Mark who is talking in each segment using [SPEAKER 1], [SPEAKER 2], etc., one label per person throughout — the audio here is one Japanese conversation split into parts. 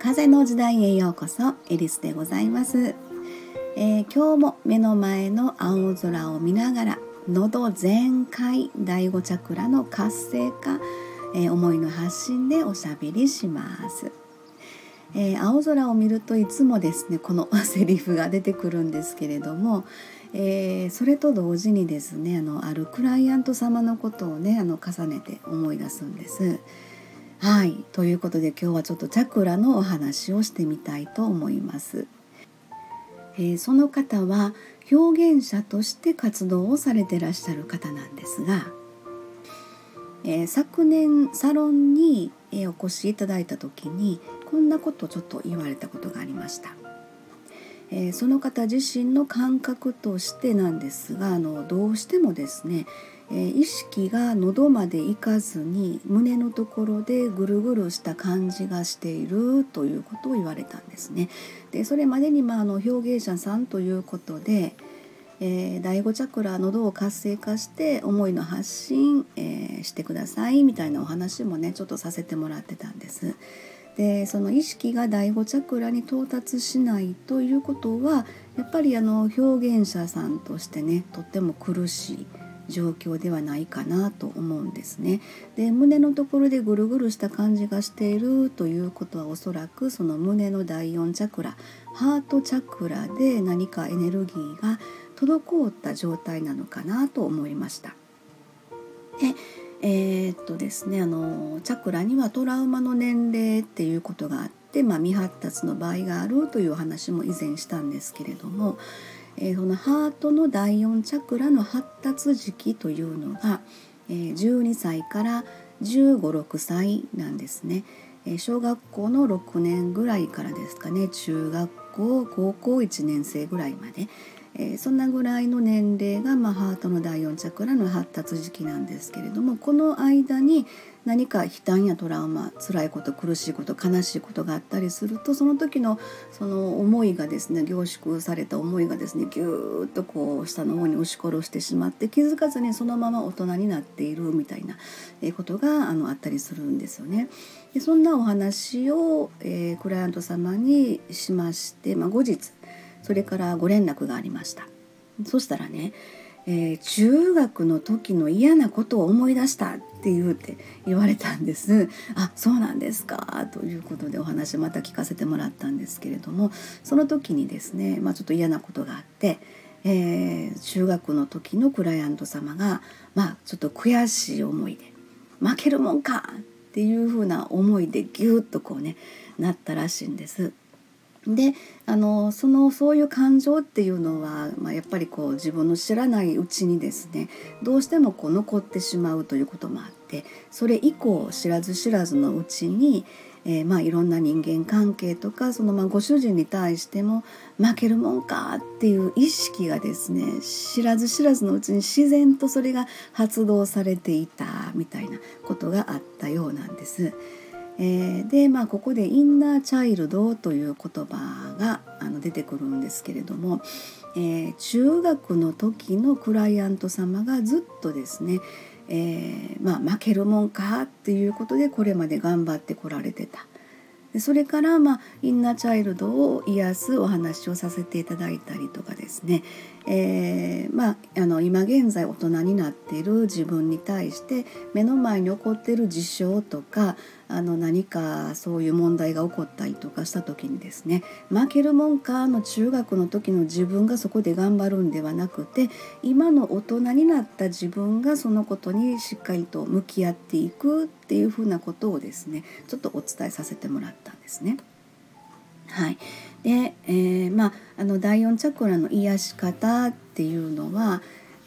[SPEAKER 1] 風の時代へようこそエリスでございます、えー、今日も目の前の青空を見ながら喉全開第五チャクラの活性化、えー、思いの発信でおしゃべりします、えー、青空を見るといつもですねこの セリフが出てくるんですけれども、えー、それと同時にですねあのあるクライアント様のことをねあの重ねて思い出すんです。はいということで今日はちょっとチャクラのお話をしてみたいと思います。えー、その方は表現者として活動をされてらっしゃる方なんですが、えー、昨年サロンに、えお越しいただいた時にこんなことをちょっと言われたことがありました。えー、その方自身の感覚としてなんですがあのどうしてもですね、え、意識が喉まで行かずに胸のところでぐるぐるした感じがしているということを言われたんですね。でそれまでに、まあ、あの表現者さんということで、えー、第5チャクラ喉を活性化して思いの発信、えー、してくださいみたいなお話もねちょっとさせてもらってたんです。でその意識が第5チャクラに到達しないということはやっぱりあの表現者さんとしてねとっても苦しい状況ではないかなと思うんですね。で胸のところでぐるぐるした感じがしているということはおそらくその胸の第4チャクラハートチャクラで何かエネルギーが滞った状態なのかなと思いました。でえー、っとですねあのチャクラにはトラウマの年齢っていうことがあって、まあ、未発達の場合があるという話も以前したんですけれども、えー、そのハートの第4チャクラの発達時期というのが、えー、12歳から1 5 6歳なんですね。小学校の6年ぐらいからですかね中学校高校1年生ぐらいまで、えー、そんなぐらいの年齢が、まあ、ハートの第4チャクラの発達時期なんですけれどもこの間に何か悲嘆やトラウマ辛いこと苦しいこと悲しいことがあったりするとその時のその思いがですね凝縮された思いがですねぎゅーっとこう下の方に押し殺してしまって気づかずにそのまま大人になっているみたいなことがあのあったりするんですよね。でそんなお話を、えー、クライアント様にしまして、まあ、後日それからご連絡がありました。そしたらね、えー、中学の時の嫌なことを思い出したって言うて言われたんです。あそうなんですか？ということでお話また聞かせてもらったんですけれどもその時にですね、まあ、ちょっと嫌なことがあって、えー、中学の時のクライアント様がまあちょっと悔しい思いで負けるもんかっていうふうな思いでギュッとこうねなったらしいんです。であのそのそういう感情っていうのは、まあ、やっぱりこう自分の知らないうちにですねどうしてもこう残ってしまうということもあってそれ以降知らず知らずのうちに、えー、まあいろんな人間関係とかそのまあご主人に対しても負けるもんかっていう意識がですね知らず知らずのうちに自然とそれが発動されていたみたいなことがあったようなんです。えー、でまあここでインナーチャイルドという言葉があの出てくるんですけれども、えー、中学の時のクライアント様がずっとですね、えー、まあ、負けるもんかっていうことでこれまで頑張ってこられてた。でそれから、まあ、インナーチャイルドを癒すお話をさせていただいたりとかですね、えー、まあ、あの今現在大人になっている自分に対して目の前に起こっている事象とかあの何かそういう問題が起こったりとかした時にですね。負けるもんかの中学の時の自分がそこで頑張るんではなくて今の大人になった自分がそのことにしっかりと向き合っていくっていうふうなことをですねちょっとお伝えさせてもらったですね。はいでえー、まあ、あの第4チャクラの癒し方っていうのは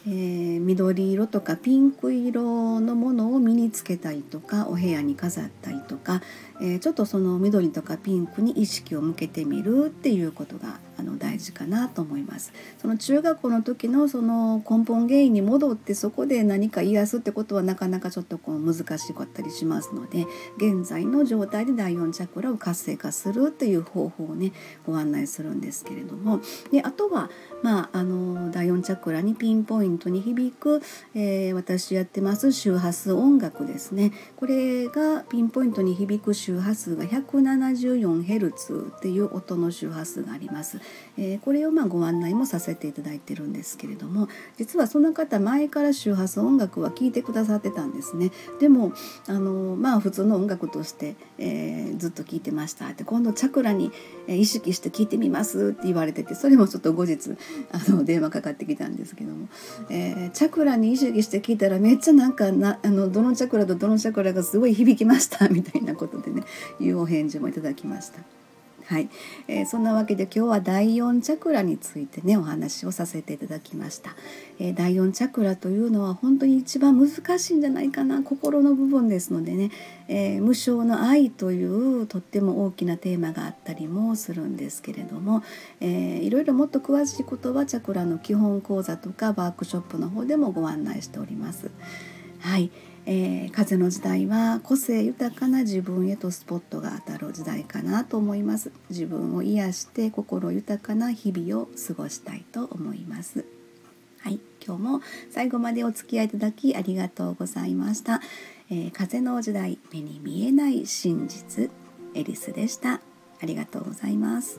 [SPEAKER 1] えー、緑色とかピンク色のものを身につけたりとかお部屋に飾ったりとか、えー、ちょっとその緑とかピンクに意識を向けてみるっていうことがあの大事かなと思います。その中学校の時のその根本原因に戻ってそこで何か癒すってことはなかなかちょっとこう難しかったりしますので現在の状態で第4チャクラを活性化するっていう方法をねご案内するんですけれどもであとはまああの第4チャクラにピンポイントに響く、えー、私やってます周波数音楽ですねこれがピンポイントに響く周波数が 174Hz っていう音の周波数があります。えー、これをまあご案内もさせていただいてるんですけれども実はその方前から周波数音楽は聴いてくださってたんですね。でもあのまあ普通の音楽として、えー、ずっと聴いてましたって今度チャクラに意識して聴いてみますって言われててそれもちょっと後日あの電話かかってきたんですけども、えー、チャクラに意識して聴いたらめっちゃなんかなあのどのチャクラとどのチャクラがすごい響きましたみたいなことでねいうお返事もいただきました。はい、えー、そんなわけで今日は第4チャクラについてねお話をさせていただきました、えー、第4チャクラというのは本当に一番難しいんじゃないかな心の部分ですのでね、えー、無償の愛というとっても大きなテーマがあったりもするんですけれども、えー、いろいろもっと詳しいことはチャクラの基本講座とかワークショップの方でもご案内しております。はい、えー、風の時代は個性豊かな自分へとスポットが当たる時代かなと思います。自分を癒して心豊かな日々を過ごしたいと思います。はい今日も最後までお付き合いいただきありがとうございました、えー、風の時代目に見えない真実エリスでした。ありがとうございます。